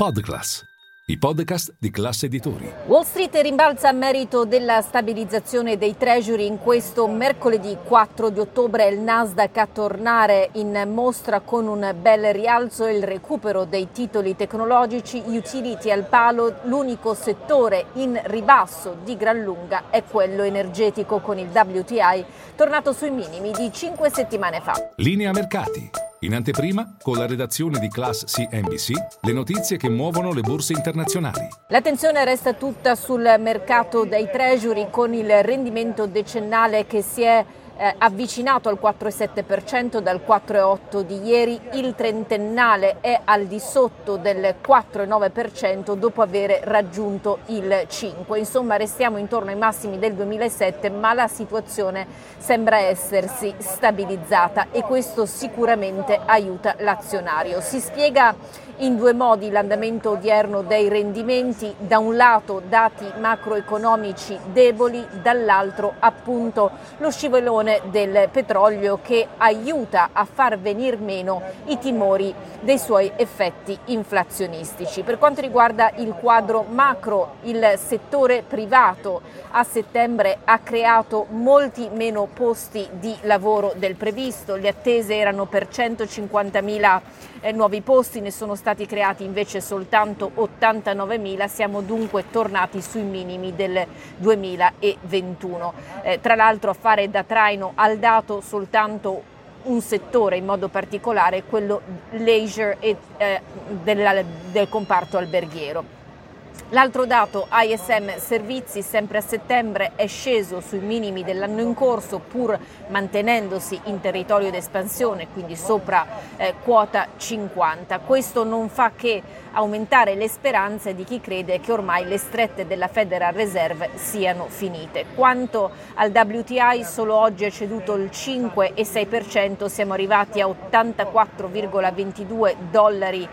Podclass, i podcast di classe editori. Wall Street rimbalza a merito della stabilizzazione dei treasury in questo mercoledì 4 di ottobre il Nasdaq a tornare in mostra con un bel rialzo e il recupero dei titoli tecnologici, utility al palo, l'unico settore in ribasso di gran lunga è quello energetico con il WTI tornato sui minimi di 5 settimane fa. Linea mercati. In anteprima, con la redazione di Class CNBC, le notizie che muovono le borse internazionali. L'attenzione resta tutta sul mercato dei treasury con il rendimento decennale che si è eh, avvicinato al 4,7% dal 4,8% di ieri, il trentennale è al di sotto del 4,9% dopo aver raggiunto il 5%. Insomma restiamo intorno ai massimi del 2007 ma la situazione sembra essersi stabilizzata e questo sicuramente aiuta l'azionario. Si spiega in due modi l'andamento odierno dei rendimenti, da un lato dati macroeconomici deboli, dall'altro appunto lo scivolone del petrolio che aiuta a far venir meno i timori dei suoi effetti inflazionistici. Per quanto riguarda il quadro macro, il settore privato a settembre ha creato molti meno posti di lavoro del previsto, le attese erano per 150 mila eh, nuovi posti, ne sono stati creati invece soltanto 89 mila, siamo dunque tornati sui minimi del 2021. Eh, tra l'altro a fare da traino al dato soltanto un settore in modo particolare, quello leisure e eh, del, del comparto alberghiero. L'altro dato ISM Servizi sempre a settembre è sceso sui minimi dell'anno in corso pur mantenendosi in territorio d'espansione, quindi sopra eh, quota 50. Questo non fa che aumentare le speranze di chi crede che ormai le strette della Federal Reserve siano finite. Quanto al WTI solo oggi è ceduto il 5,6%, siamo arrivati a 84,22 dollari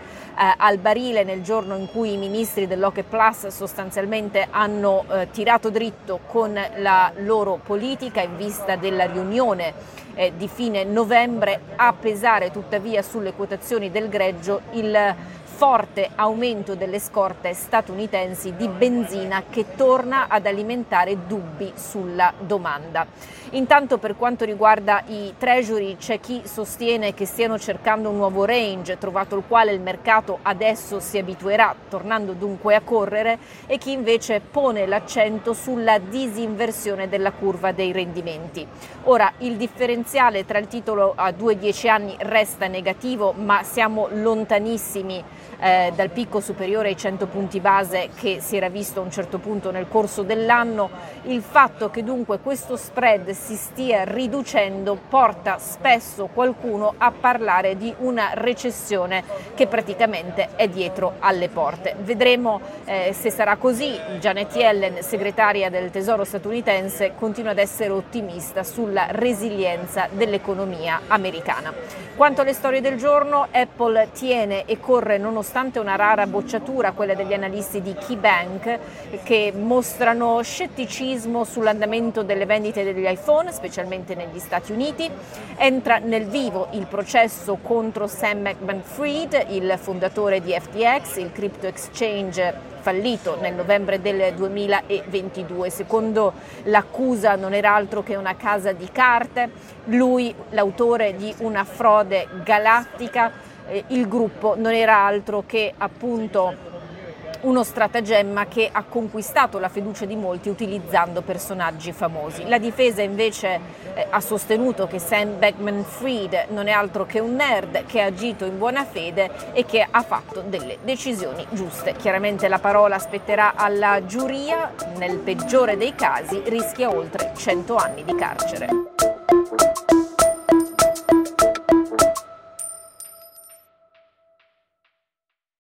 al barile nel giorno in cui i ministri dell'Oche Plus sostanzialmente hanno eh, tirato dritto con la loro politica in vista della riunione eh, di fine novembre, a pesare tuttavia sulle quotazioni del greggio il forte aumento delle scorte statunitensi di benzina che torna ad alimentare dubbi sulla domanda. Intanto per quanto riguarda i treasury c'è chi sostiene che stiano cercando un nuovo range trovato il quale il mercato adesso si abituerà tornando dunque a correre e chi invece pone l'accento sulla disinversione della curva dei rendimenti. Ora il differenziale tra il titolo a 2-10 anni resta negativo ma siamo lontanissimi eh, dal picco superiore ai 100 punti base che si era visto a un certo punto nel corso dell'anno, il fatto che dunque questo spread si stia riducendo porta spesso qualcuno a parlare di una recessione che praticamente è dietro alle porte. Vedremo eh, se sarà così. Janet Yellen, segretaria del Tesoro statunitense, continua ad essere ottimista sulla resilienza dell'economia americana. Quanto alle storie del giorno, Apple tiene e corre nonostante nonostante una rara bocciatura, quella degli analisti di KeyBank, che mostrano scetticismo sull'andamento delle vendite degli iPhone, specialmente negli Stati Uniti. Entra nel vivo il processo contro Sam Bankman-Fried, il fondatore di FTX, il crypto exchange fallito nel novembre del 2022. Secondo l'accusa non era altro che una casa di carte, lui l'autore di una frode galattica eh, il gruppo non era altro che appunto uno stratagemma che ha conquistato la fiducia di molti utilizzando personaggi famosi. La difesa invece eh, ha sostenuto che Sam Beckman-Fried non è altro che un nerd che ha agito in buona fede e che ha fatto delle decisioni giuste. Chiaramente la parola spetterà alla giuria, nel peggiore dei casi rischia oltre 100 anni di carcere.